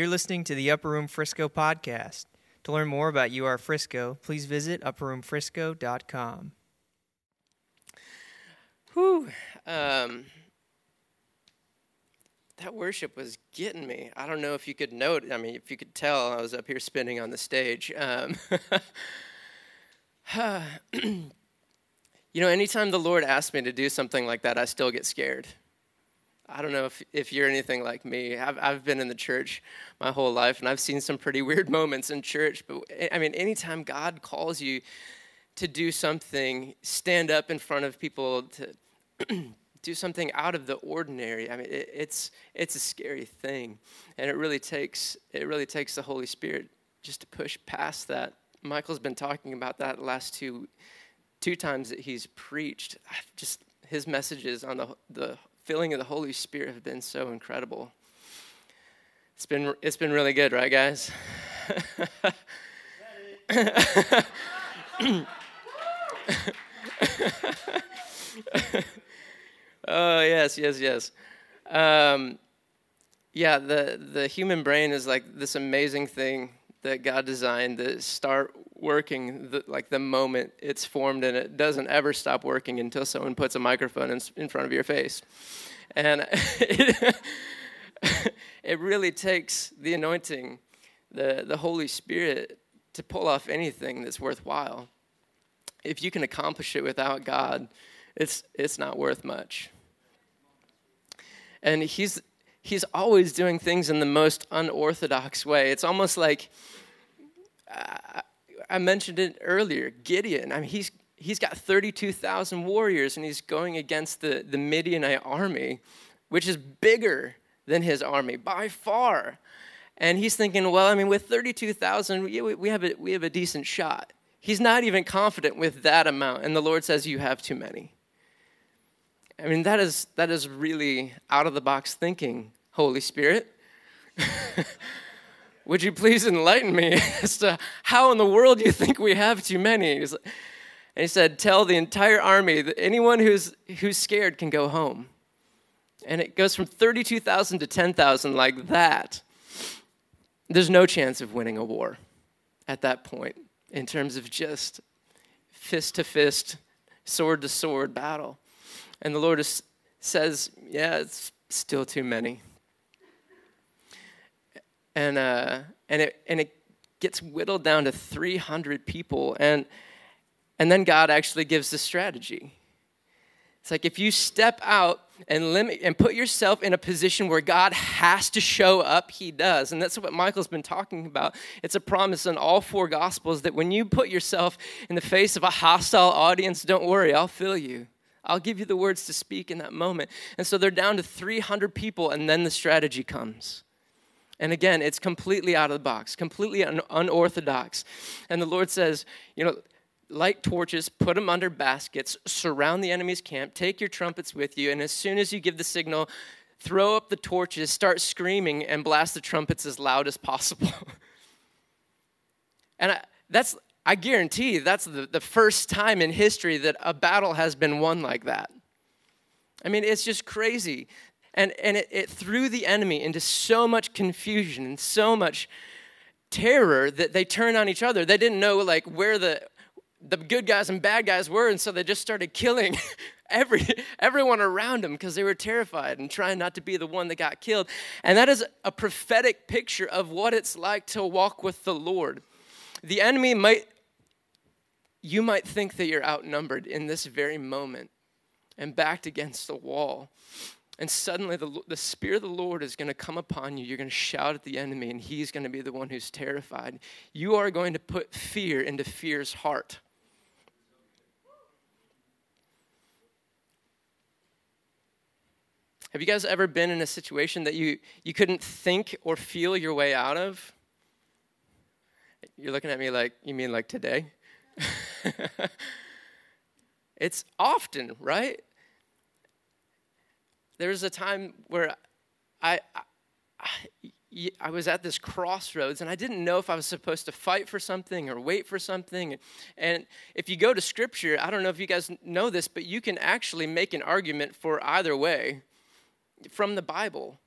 You're listening to the Upper Room Frisco podcast. To learn more about UR Frisco, please visit upperroomfrisco.com. Whew. Um, that worship was getting me. I don't know if you could note, I mean, if you could tell, I was up here spinning on the stage. Um, you know, anytime the Lord asks me to do something like that, I still get scared. I don't know if, if you're anything like me. I've, I've been in the church my whole life, and I've seen some pretty weird moments in church. But eh, I mean, anytime God calls you to do something, stand up in front of people to do something out of the ordinary. I mean, it, it's it's a scary thing, and it really takes it really takes the Holy Spirit just to push past that. Michael's been talking about that the last two two times that he's preached. Just his messages on the the filling of the Holy Spirit have been so incredible. It's been it's been really good, right, guys? oh yes, yes, yes. Um, yeah, the the human brain is like this amazing thing that God designed that start working the, like the moment it's formed, and it doesn't ever stop working until someone puts a microphone in, in front of your face. And it, it really takes the anointing, the, the Holy Spirit, to pull off anything that's worthwhile. If you can accomplish it without God, it's, it's not worth much. And he's, he's always doing things in the most unorthodox way. It's almost like uh, I mentioned it earlier Gideon. I mean, he's, he's got 32,000 warriors and he's going against the, the Midianite army, which is bigger than his army by far. And he's thinking, well, I mean, with 32,000, we, we, have a, we have a decent shot. He's not even confident with that amount. And the Lord says, You have too many. I mean, that is, that is really out of the box thinking, Holy Spirit. Would you please enlighten me as to how in the world you think we have too many? And he said, Tell the entire army that anyone who's, who's scared can go home. And it goes from 32,000 to 10,000 like that. There's no chance of winning a war at that point in terms of just fist to fist, sword to sword battle. And the Lord is, says, Yeah, it's still too many. And, uh, and, it, and it gets whittled down to 300 people. And, and then God actually gives the strategy. It's like if you step out and limit and put yourself in a position where God has to show up, He does. And that's what Michael's been talking about. It's a promise in all four Gospels that when you put yourself in the face of a hostile audience, don't worry, I'll fill you. I'll give you the words to speak in that moment. And so they're down to 300 people, and then the strategy comes. And again, it's completely out of the box, completely un- unorthodox. And the Lord says, you know, light torches, put them under baskets, surround the enemy's camp, take your trumpets with you, and as soon as you give the signal, throw up the torches, start screaming, and blast the trumpets as loud as possible. and I, that's, I guarantee that's the, the first time in history that a battle has been won like that. I mean, it's just crazy. And, and it, it threw the enemy into so much confusion and so much terror that they turned on each other. They didn't know like where the the good guys and bad guys were, and so they just started killing every everyone around them because they were terrified and trying not to be the one that got killed. And that is a prophetic picture of what it's like to walk with the Lord. The enemy might you might think that you're outnumbered in this very moment and backed against the wall. And suddenly, the, the Spirit of the Lord is going to come upon you. You're going to shout at the enemy, and he's going to be the one who's terrified. You are going to put fear into fear's heart. Have you guys ever been in a situation that you, you couldn't think or feel your way out of? You're looking at me like, you mean like today? it's often, right? There was a time where I, I, I was at this crossroads and I didn't know if I was supposed to fight for something or wait for something. And if you go to scripture, I don't know if you guys know this, but you can actually make an argument for either way from the Bible.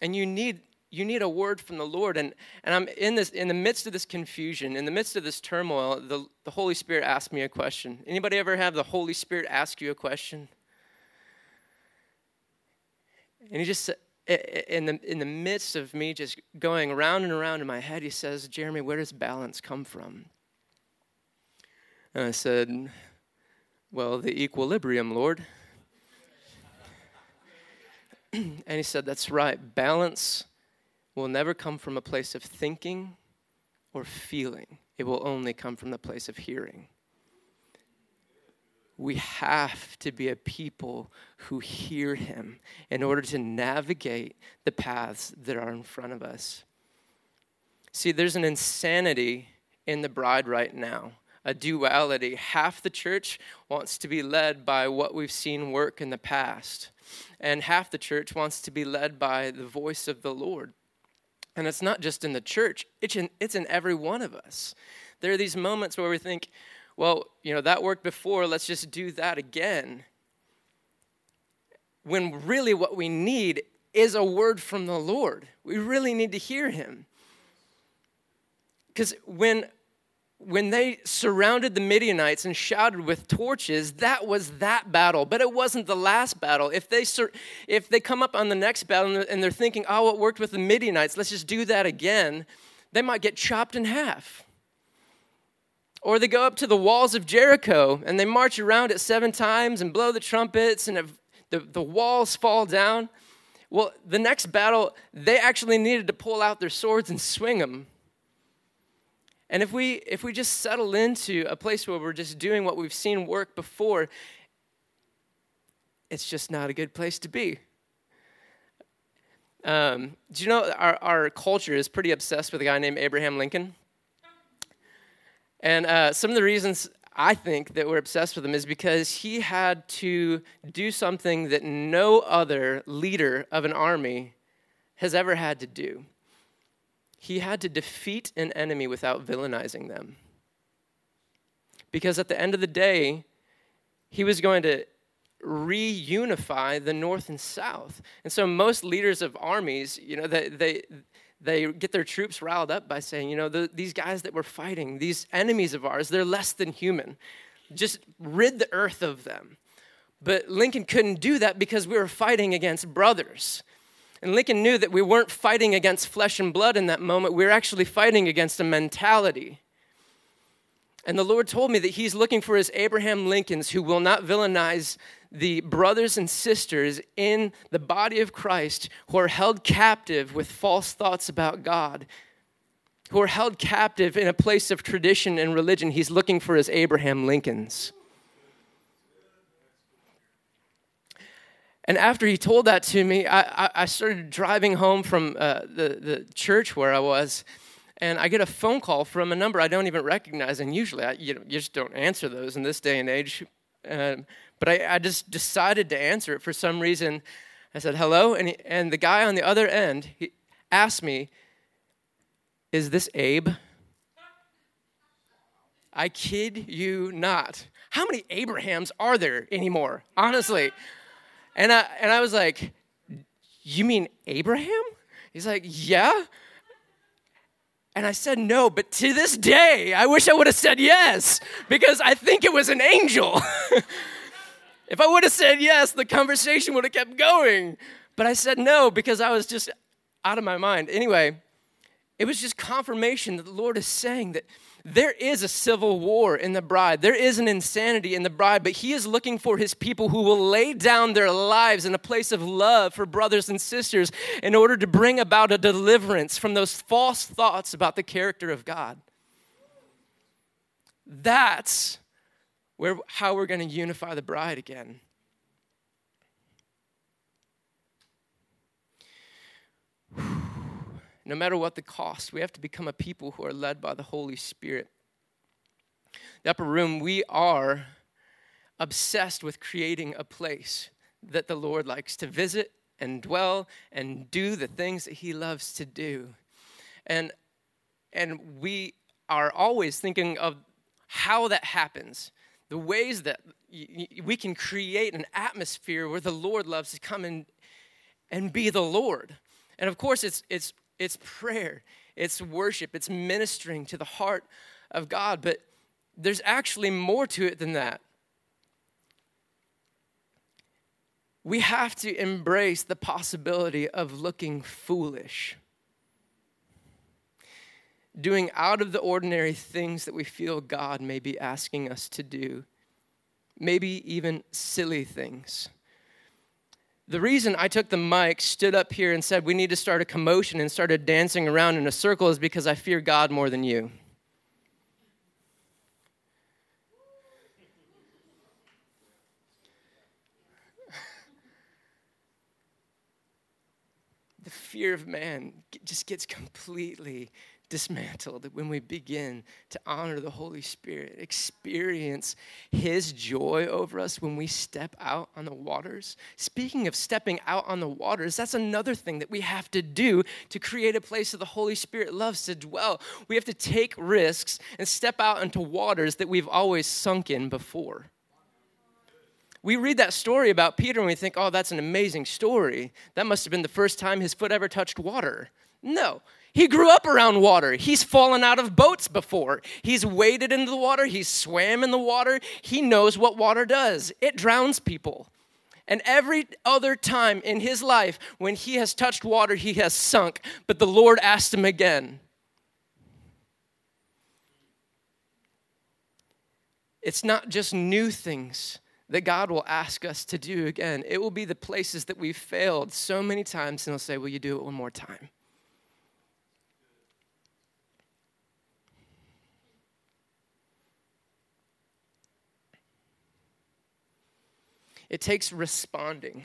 And you need you need a word from the Lord. And, and I'm in this in the midst of this confusion, in the midst of this turmoil, the, the Holy Spirit asked me a question. Anybody ever have the Holy Spirit ask you a question? And he just in the in the midst of me just going around and around in my head, he says, Jeremy, where does balance come from? And I said, Well, the equilibrium, Lord. and he said, That's right. Balance will never come from a place of thinking or feeling, it will only come from the place of hearing. We have to be a people who hear him in order to navigate the paths that are in front of us. See, there's an insanity in the bride right now a duality. Half the church wants to be led by what we've seen work in the past, and half the church wants to be led by the voice of the Lord. And it's not just in the church, it's in, it's in every one of us. There are these moments where we think, well, you know, that worked before, let's just do that again. When really what we need is a word from the Lord. We really need to hear him. Because when when they surrounded the Midianites and shouted with torches, that was that battle. But it wasn't the last battle. If they, sur- if they come up on the next battle and they're thinking, oh, it worked with the Midianites, let's just do that again, they might get chopped in half. Or they go up to the walls of Jericho and they march around it seven times and blow the trumpets and the, the walls fall down. Well, the next battle, they actually needed to pull out their swords and swing them and if we if we just settle into a place where we're just doing what we've seen work before, it's just not a good place to be. Um, do you know our, our culture is pretty obsessed with a guy named Abraham Lincoln? And uh, some of the reasons I think that we're obsessed with him is because he had to do something that no other leader of an army has ever had to do he had to defeat an enemy without villainizing them. Because at the end of the day, he was going to reunify the North and South. And so most leaders of armies, you know, they, they, they get their troops riled up by saying, you know, the, these guys that we're fighting, these enemies of ours, they're less than human. Just rid the earth of them. But Lincoln couldn't do that because we were fighting against brothers. And Lincoln knew that we weren't fighting against flesh and blood in that moment, we were actually fighting against a mentality. And the Lord told me that He's looking for His Abraham Lincolns who will not villainize the brothers and sisters in the body of Christ who are held captive with false thoughts about God, who are held captive in a place of tradition and religion. He's looking for His Abraham Lincolns. And after he told that to me, I, I started driving home from uh, the, the church where I was, and I get a phone call from a number I don't even recognize. And usually, I, you, know, you just don't answer those in this day and age. Um, but I, I, just decided to answer it for some reason. I said, hello. And, he, and the guy on the other end he asked me, Is this Abe? I kid you not. How many Abrahams are there anymore? Honestly. And I, and I was like, You mean Abraham? He's like, Yeah. And I said no, but to this day, I wish I would have said yes because I think it was an angel. if I would have said yes, the conversation would have kept going. But I said no because I was just out of my mind. Anyway, it was just confirmation that the Lord is saying that there is a civil war in the bride. There is an insanity in the bride, but he is looking for his people who will lay down their lives in a place of love for brothers and sisters in order to bring about a deliverance from those false thoughts about the character of God. That's where, how we're going to unify the bride again. no matter what the cost. We have to become a people who are led by the Holy Spirit. The upper room, we are obsessed with creating a place that the Lord likes to visit and dwell and do the things that He loves to do. And, and we are always thinking of how that happens, the ways that we can create an atmosphere where the Lord loves to come and, and be the Lord. And of course, it's, it's, it's prayer, it's worship, it's ministering to the heart of God. But there's actually more to it than that. We have to embrace the possibility of looking foolish doing out of the ordinary things that we feel God may be asking us to do, maybe even silly things. The reason I took the mic, stood up here, and said we need to start a commotion and started dancing around in a circle is because I fear God more than you. the fear of man just gets completely dismantled when we begin to honor the Holy Spirit, experience His joy over us when we step out on the waters. Speaking of stepping out on the waters, that's another thing that we have to do to create a place that the Holy Spirit loves to dwell. We have to take risks and step out into waters that we've always sunk in before. We read that story about Peter and we think, oh, that's an amazing story. That must have been the first time his foot ever touched water. No, he grew up around water. He's fallen out of boats before. He's waded into the water. He's swam in the water. He knows what water does it drowns people. And every other time in his life, when he has touched water, he has sunk. But the Lord asked him again. It's not just new things that God will ask us to do again, it will be the places that we've failed so many times, and He'll say, Will you do it one more time? It takes responding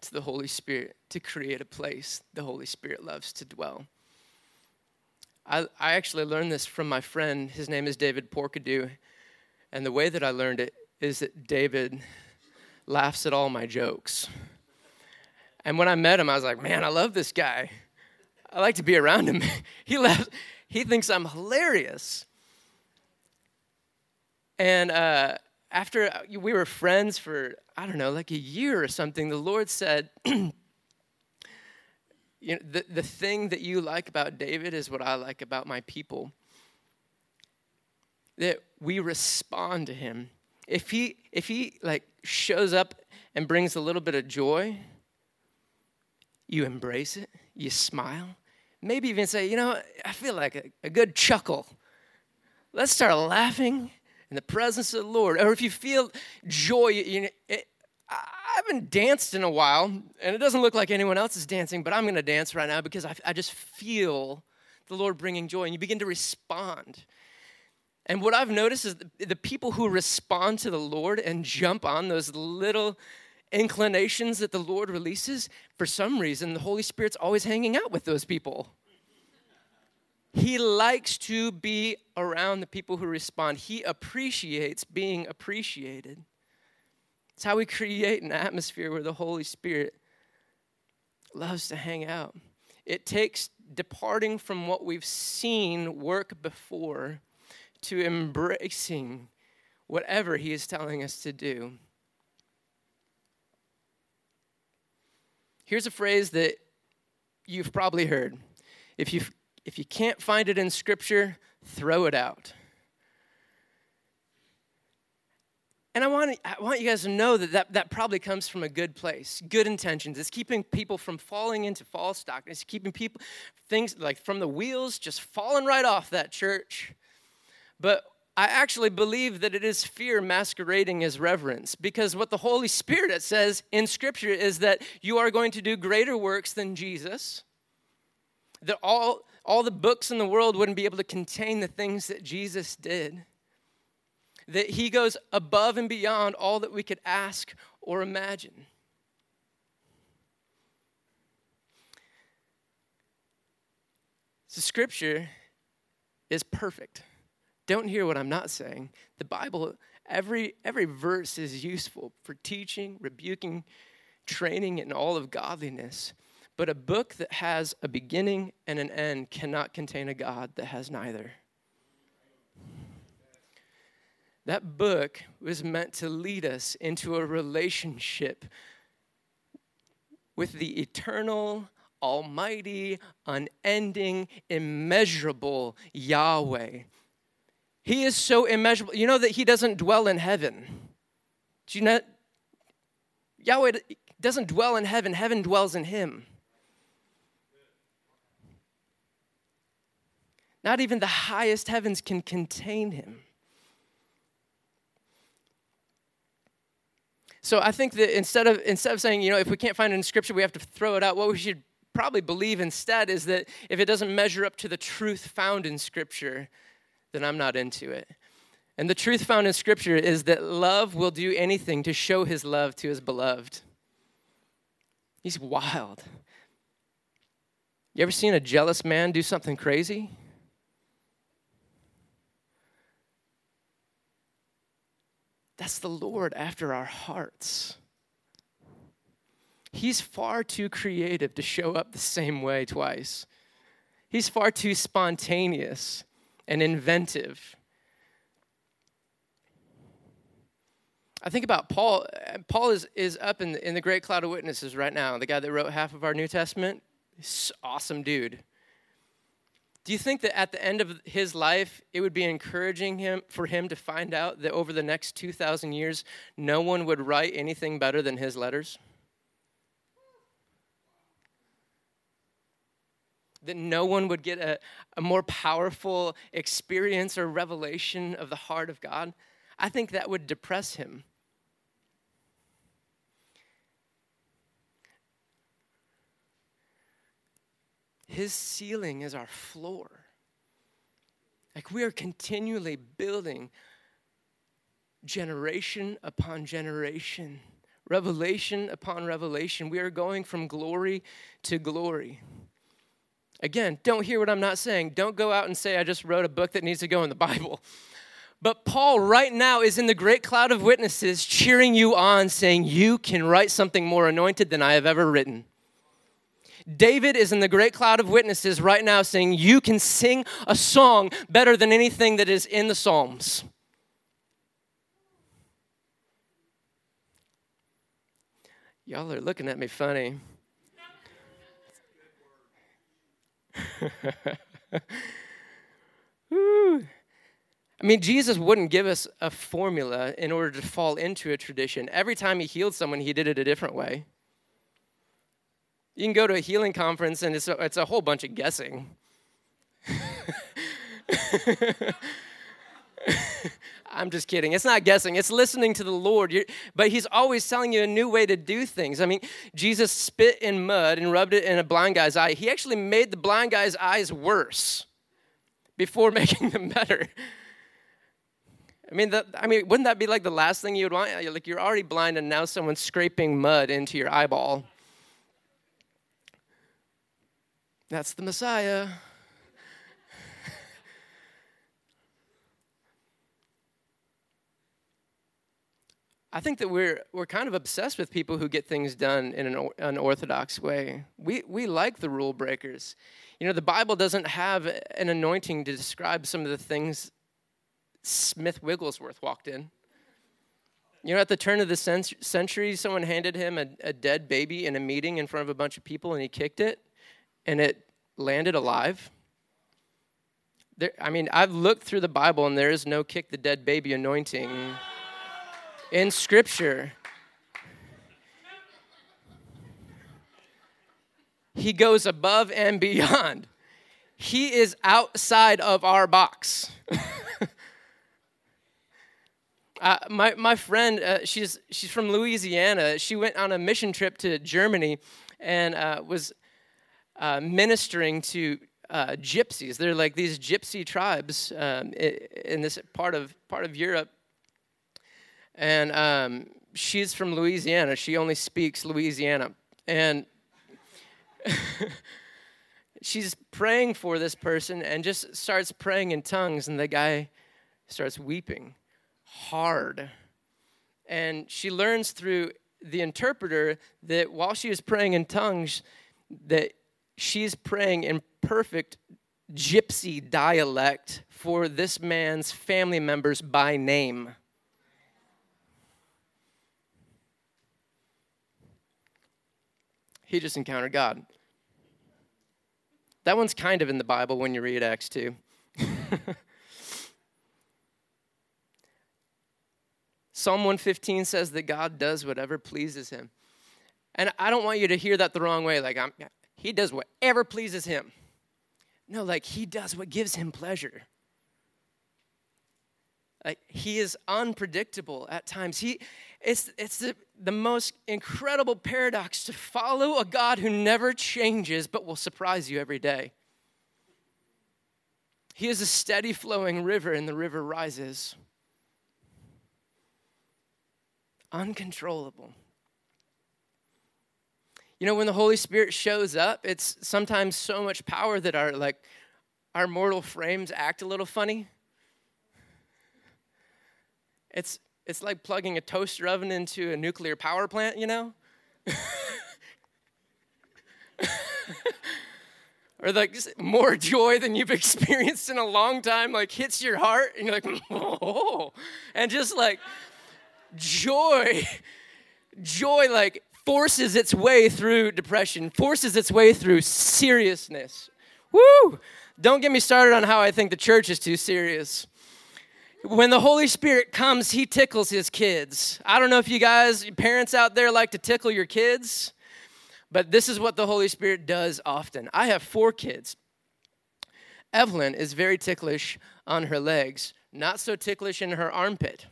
to the Holy Spirit to create a place the Holy Spirit loves to dwell. I, I actually learned this from my friend. His name is David Porkadoo. And the way that I learned it is that David laughs at all my jokes. And when I met him, I was like, man, I love this guy. I like to be around him. he laughs, he thinks I'm hilarious. And uh, after uh, we were friends for, I don't know, like a year or something, the Lord said, you know, the, the thing that you like about David is what I like about my people. That we respond to him. If he if he like shows up and brings a little bit of joy, you embrace it, you smile, maybe even say, you know, I feel like a, a good chuckle. Let's start laughing in the presence of the Lord, or if you feel joy, you know, it, I haven't danced in a while, and it doesn't look like anyone else is dancing, but I'm going to dance right now because I, I just feel the Lord bringing joy, and you begin to respond. And what I've noticed is the, the people who respond to the Lord and jump on those little inclinations that the Lord releases, for some reason, the Holy Spirit's always hanging out with those people. He likes to be around the people who respond. He appreciates being appreciated. It's how we create an atmosphere where the Holy Spirit loves to hang out. It takes departing from what we've seen work before to embracing whatever He is telling us to do. Here's a phrase that you've probably heard. If you've if you can't find it in Scripture, throw it out. And I want, I want you guys to know that, that that probably comes from a good place, good intentions. It's keeping people from falling into false doctrine. It's keeping people, things like from the wheels just falling right off that church. But I actually believe that it is fear masquerading as reverence because what the Holy Spirit says in Scripture is that you are going to do greater works than Jesus. That all, all the books in the world wouldn't be able to contain the things that Jesus did. That he goes above and beyond all that we could ask or imagine. So, scripture is perfect. Don't hear what I'm not saying. The Bible, every, every verse is useful for teaching, rebuking, training in all of godliness. But a book that has a beginning and an end cannot contain a God that has neither. That book was meant to lead us into a relationship with the eternal, almighty, unending, immeasurable Yahweh. He is so immeasurable. You know that He doesn't dwell in heaven. Do you know? Yahweh doesn't dwell in heaven, heaven dwells in Him. Not even the highest heavens can contain Him. So I think that instead of instead of saying, you know, if we can't find it in scripture, we have to throw it out, what we should probably believe instead is that if it doesn't measure up to the truth found in scripture, then I'm not into it. And the truth found in scripture is that love will do anything to show his love to his beloved. He's wild. You ever seen a jealous man do something crazy? That's the Lord after our hearts. He's far too creative to show up the same way twice. He's far too spontaneous and inventive. I think about Paul. Paul is, is up in the, in the great cloud of witnesses right now, the guy that wrote half of our New Testament. He's awesome dude. Do you think that at the end of his life, it would be encouraging him for him to find out that over the next 2,000 years, no one would write anything better than his letters? That no one would get a, a more powerful experience or revelation of the heart of God? I think that would depress him. His ceiling is our floor. Like we are continually building generation upon generation, revelation upon revelation. We are going from glory to glory. Again, don't hear what I'm not saying. Don't go out and say, I just wrote a book that needs to go in the Bible. But Paul, right now, is in the great cloud of witnesses cheering you on, saying, You can write something more anointed than I have ever written. David is in the great cloud of witnesses right now saying, You can sing a song better than anything that is in the Psalms. Y'all are looking at me funny. I mean, Jesus wouldn't give us a formula in order to fall into a tradition. Every time he healed someone, he did it a different way. You can go to a healing conference and it's a, it's a whole bunch of guessing. I'm just kidding. It's not guessing, it's listening to the Lord. You're, but He's always telling you a new way to do things. I mean, Jesus spit in mud and rubbed it in a blind guy's eye. He actually made the blind guy's eyes worse before making them better. I mean, that, I mean, wouldn't that be like the last thing you would want? Like you're already blind, and now someone's scraping mud into your eyeball. That's the Messiah. I think that we're, we're kind of obsessed with people who get things done in an unorthodox way. We, we like the rule breakers. You know, the Bible doesn't have an anointing to describe some of the things Smith Wigglesworth walked in. You know, at the turn of the century, someone handed him a, a dead baby in a meeting in front of a bunch of people and he kicked it and it landed alive. There, I mean, I've looked through the Bible and there is no kick the dead baby anointing in Scripture. He goes above and beyond. He is outside of our box. uh, my, my friend, uh, she's, she's from Louisiana. She went on a mission trip to Germany and uh, was uh, ministering to uh, gypsies. They're like these gypsy tribes um, in this part of part of Europe. And um, she's from Louisiana. She only speaks Louisiana, and she's praying for this person and just starts praying in tongues, and the guy starts weeping hard. And she learns through the interpreter that while she was praying in tongues, that she's praying in perfect gypsy dialect for this man's family members by name. He just encountered God. That one's kind of in the Bible when you read Acts 2. Psalm 115 says that God does whatever pleases him. And I don't want you to hear that the wrong way. Like, I'm, he does whatever pleases him. No, like, he does what gives him pleasure. Like, he is unpredictable at times. He, it's it's the, the most incredible paradox to follow a God who never changes but will surprise you every day. He is a steady flowing river, and the river rises. Uncontrollable. You know, when the Holy Spirit shows up, it's sometimes so much power that our like our mortal frames act a little funny. It's it's like plugging a toaster oven into a nuclear power plant, you know? or like more joy than you've experienced in a long time, like hits your heart, and you're like, oh, and just like joy, joy like forces its way through depression, forces its way through seriousness. Woo! Don't get me started on how I think the church is too serious. When the Holy Spirit comes, He tickles His kids. I don't know if you guys, parents out there, like to tickle your kids, but this is what the Holy Spirit does often. I have four kids. Evelyn is very ticklish on her legs, not so ticklish in her armpit.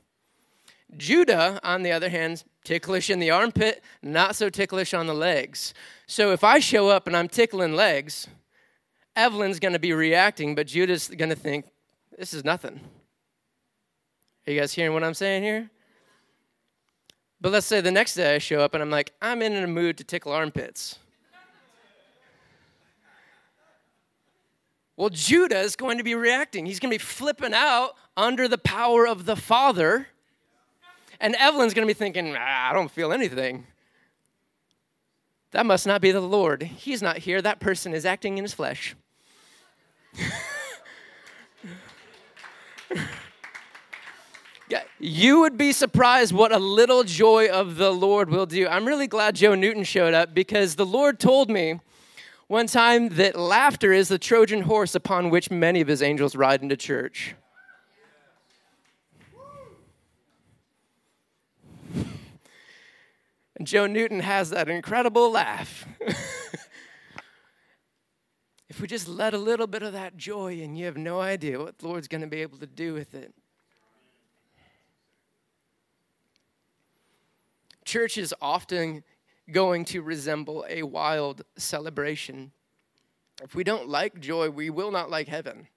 Judah, on the other hand, ticklish in the armpit, not so ticklish on the legs. So if I show up and I'm tickling legs, Evelyn's going to be reacting, but Judah's going to think, this is nothing. Are you guys hearing what I'm saying here? But let's say the next day I show up and I'm like, I'm in a mood to tickle armpits. Well, Judah is going to be reacting. He's going to be flipping out under the power of the Father and Evelyn's going to be thinking, I don't feel anything. That must not be the Lord. He's not here. That person is acting in his flesh. you would be surprised what a little joy of the Lord will do. I'm really glad Joe Newton showed up because the Lord told me one time that laughter is the Trojan horse upon which many of his angels ride into church. And Joe Newton has that incredible laugh. if we just let a little bit of that joy in, you have no idea what the Lord's going to be able to do with it. Church is often going to resemble a wild celebration. If we don't like joy, we will not like heaven.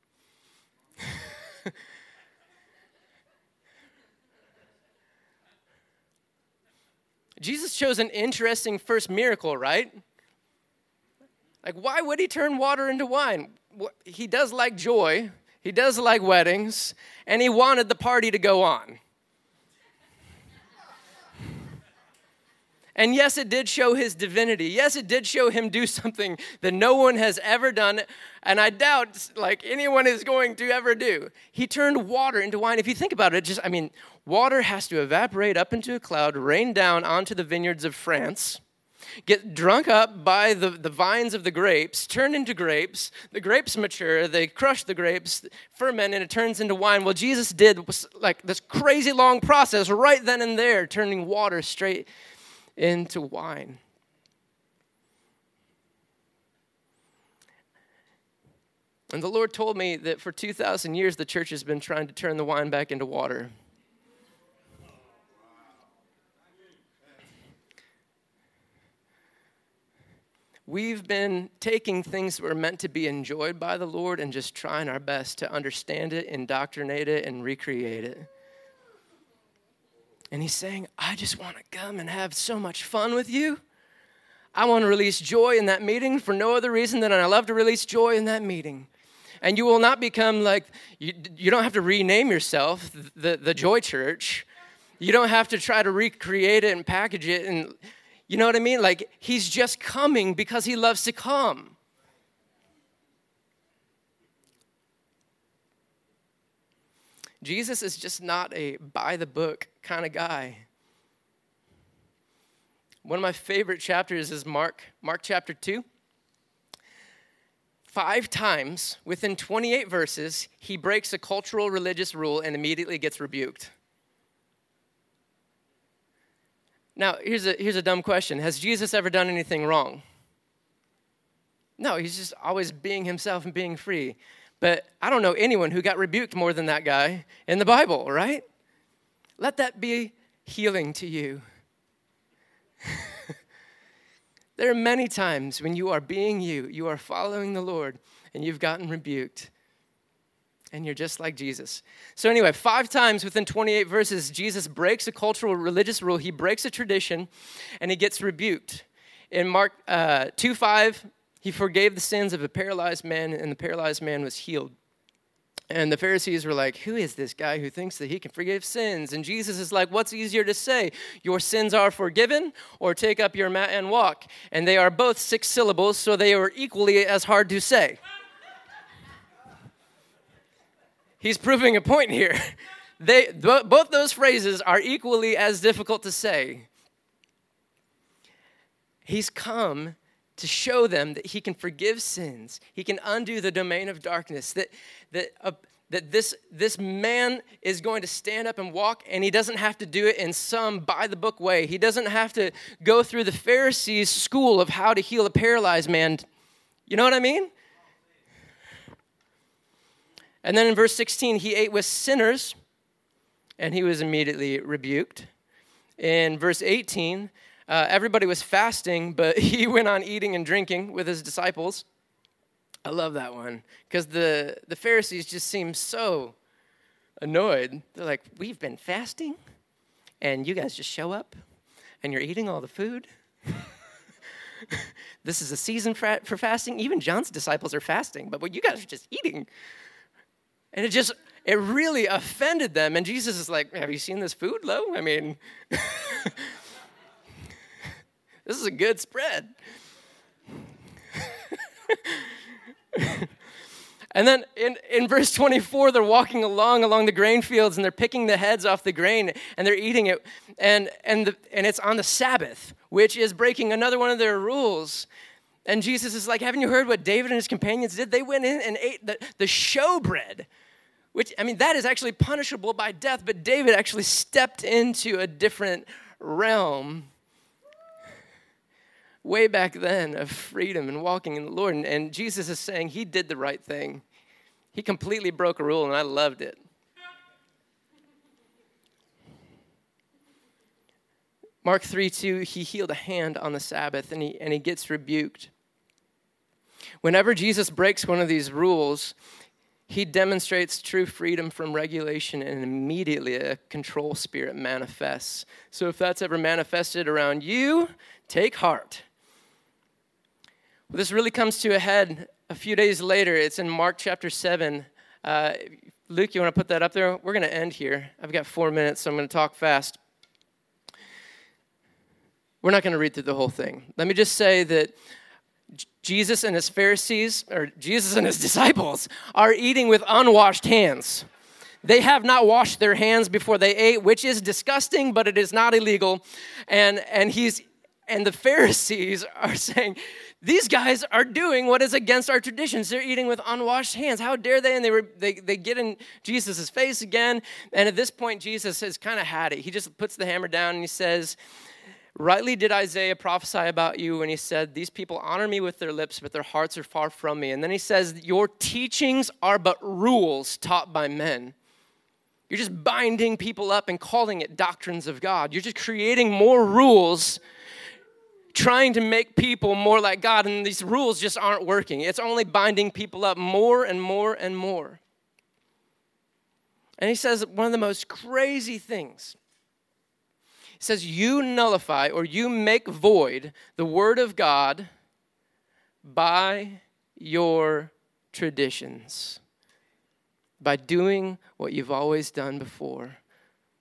Jesus chose an interesting first miracle, right? Like, why would he turn water into wine? He does like joy, he does like weddings, and he wanted the party to go on. And yes, it did show his divinity. Yes, it did show him do something that no one has ever done, and I doubt like anyone is going to ever do. He turned water into wine. If you think about it, just I mean, water has to evaporate up into a cloud, rain down onto the vineyards of France, get drunk up by the, the vines of the grapes, turn into grapes. The grapes mature, they crush the grapes, ferment, and it turns into wine. Well, Jesus did like this crazy long process right then and there, turning water straight into wine. And the Lord told me that for 2,000 years the church has been trying to turn the wine back into water. We've been taking things that were meant to be enjoyed by the Lord and just trying our best to understand it, indoctrinate it, and recreate it. And he's saying, I just want to come and have so much fun with you. I want to release joy in that meeting for no other reason than I love to release joy in that meeting. And you will not become like, you, you don't have to rename yourself the, the Joy Church. You don't have to try to recreate it and package it. And you know what I mean? Like, he's just coming because he loves to come. Jesus is just not a by the book kind of guy. One of my favorite chapters is Mark, Mark chapter 2. five times within 28 verses, he breaks a cultural religious rule and immediately gets rebuked. Now, here's a, here's a dumb question Has Jesus ever done anything wrong? No, he's just always being himself and being free. But I don't know anyone who got rebuked more than that guy in the Bible, right? Let that be healing to you. there are many times when you are being you, you are following the Lord, and you've gotten rebuked. And you're just like Jesus. So, anyway, five times within 28 verses, Jesus breaks a cultural religious rule, he breaks a tradition, and he gets rebuked. In Mark uh, 2 5, he forgave the sins of a paralyzed man, and the paralyzed man was healed. And the Pharisees were like, Who is this guy who thinks that he can forgive sins? And Jesus is like, What's easier to say? Your sins are forgiven, or take up your mat and walk? And they are both six syllables, so they are equally as hard to say. He's proving a point here. They, both those phrases are equally as difficult to say. He's come to show them that he can forgive sins he can undo the domain of darkness that that uh, that this this man is going to stand up and walk and he doesn't have to do it in some by the book way. He doesn't have to go through the pharisees school of how to heal a paralyzed man. You know what i mean? And then in verse 16 he ate with sinners and he was immediately rebuked. In verse 18 uh, everybody was fasting, but he went on eating and drinking with his disciples. I love that one because the, the Pharisees just seem so annoyed. They're like, We've been fasting, and you guys just show up and you're eating all the food. this is a season for, for fasting. Even John's disciples are fasting, but what you guys are just eating. And it just, it really offended them. And Jesus is like, Have you seen this food, Lo? I mean, This is a good spread. and then in, in verse 24, they're walking along along the grain fields and they're picking the heads off the grain and they're eating it. And, and, the, and it's on the Sabbath, which is breaking another one of their rules. And Jesus is like, Haven't you heard what David and his companions did? They went in and ate the, the showbread, which, I mean, that is actually punishable by death, but David actually stepped into a different realm way back then of freedom and walking in the Lord. And, and Jesus is saying he did the right thing. He completely broke a rule, and I loved it. Mark 3 2, he healed a hand on the Sabbath and he, and he gets rebuked. Whenever Jesus breaks one of these rules, he demonstrates true freedom from regulation and immediately a control spirit manifests. So if that's ever manifested around you, take heart. Well, this really comes to a head a few days later. It's in Mark chapter 7. Uh, Luke, you want to put that up there? We're going to end here. I've got four minutes, so I'm going to talk fast. We're not going to read through the whole thing. Let me just say that Jesus and his Pharisees, or Jesus and his disciples, are eating with unwashed hands. They have not washed their hands before they ate, which is disgusting, but it is not illegal. And, and he's and the Pharisees are saying, these guys are doing what is against our traditions. They're eating with unwashed hands. How dare they? And they, were, they, they get in Jesus' face again. And at this point, Jesus has kind of had it. He just puts the hammer down and he says, Rightly did Isaiah prophesy about you when he said, These people honor me with their lips, but their hearts are far from me. And then he says, Your teachings are but rules taught by men. You're just binding people up and calling it doctrines of God. You're just creating more rules trying to make people more like God, and these rules just aren't working. It's only binding people up more and more and more. And he says one of the most crazy things. He says, You nullify or you make void the word of God by your traditions, by doing what you've always done before,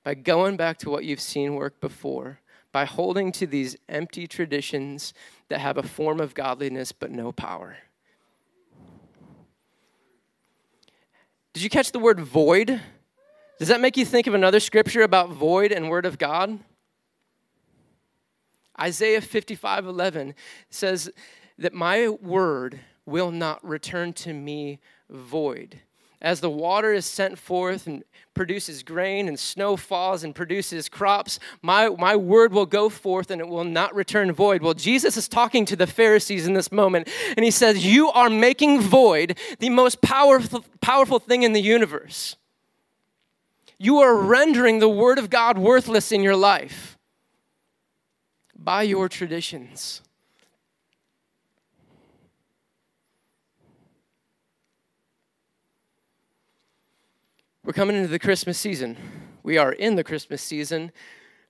by going back to what you've seen work before by holding to these empty traditions that have a form of godliness but no power. Did you catch the word void? Does that make you think of another scripture about void and word of God? Isaiah 55 11 says that my word will not return to me void. As the water is sent forth and produces grain, and snow falls and produces crops, my, my word will go forth and it will not return void. Well, Jesus is talking to the Pharisees in this moment, and he says, You are making void the most powerful, powerful thing in the universe. You are rendering the word of God worthless in your life by your traditions. We're coming into the Christmas season. We are in the Christmas season.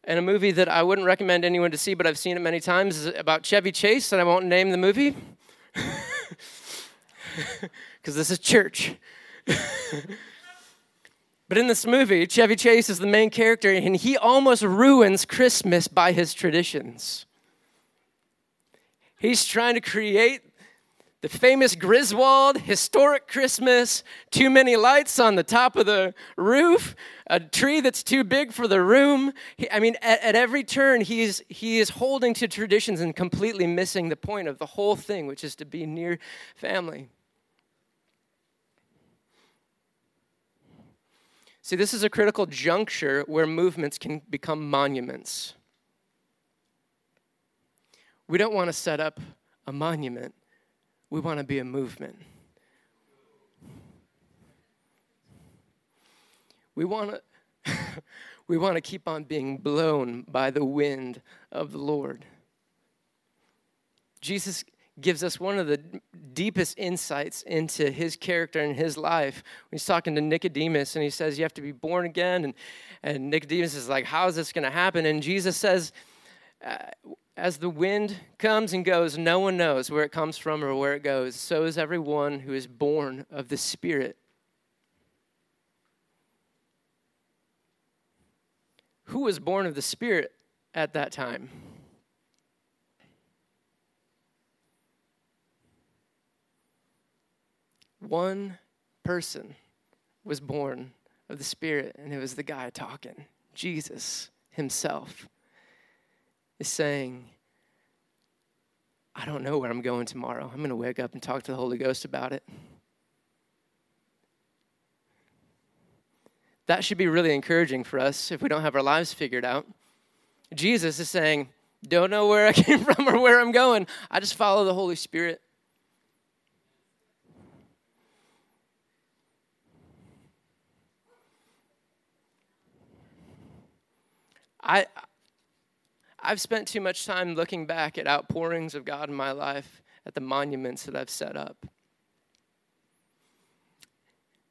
And a movie that I wouldn't recommend anyone to see, but I've seen it many times, is about Chevy Chase, and I won't name the movie because this is church. but in this movie, Chevy Chase is the main character, and he almost ruins Christmas by his traditions. He's trying to create the famous Griswold historic Christmas, too many lights on the top of the roof, a tree that's too big for the room. He, I mean, at, at every turn, he is, he is holding to traditions and completely missing the point of the whole thing, which is to be near family. See, this is a critical juncture where movements can become monuments. We don't want to set up a monument we want to be a movement. We want to we want to keep on being blown by the wind of the Lord. Jesus gives us one of the deepest insights into his character and his life. When he's talking to Nicodemus and he says, You have to be born again. And, and Nicodemus is like, How is this going to happen? And Jesus says, uh, as the wind comes and goes, no one knows where it comes from or where it goes. So is everyone who is born of the Spirit. Who was born of the Spirit at that time? One person was born of the Spirit, and it was the guy talking, Jesus himself is saying, I don't know where I'm going tomorrow. I'm going to wake up and talk to the Holy Ghost about it. That should be really encouraging for us if we don't have our lives figured out. Jesus is saying, Don't know where I came from or where I'm going. I just follow the Holy Spirit. I, I've spent too much time looking back at outpourings of God in my life, at the monuments that I've set up,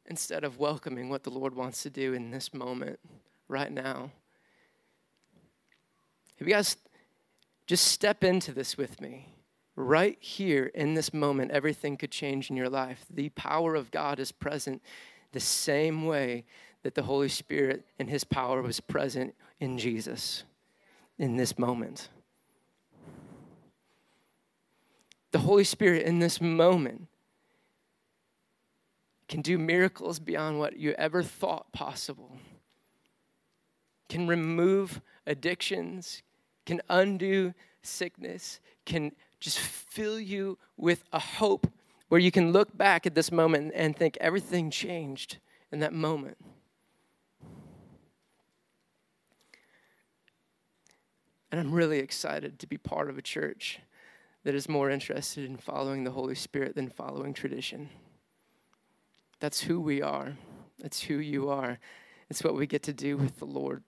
instead of welcoming what the Lord wants to do in this moment, right now. If you guys just step into this with me. Right here in this moment, everything could change in your life. The power of God is present the same way that the Holy Spirit and His power was present in Jesus in this moment. The Holy Spirit in this moment can do miracles beyond what you ever thought possible, can remove addictions, can undo sickness, can just fill you with a hope where you can look back at this moment and think everything changed in that moment. And I'm really excited to be part of a church that is more interested in following the Holy Spirit than following tradition. That's who we are. That's who you are. It's what we get to do with the Lord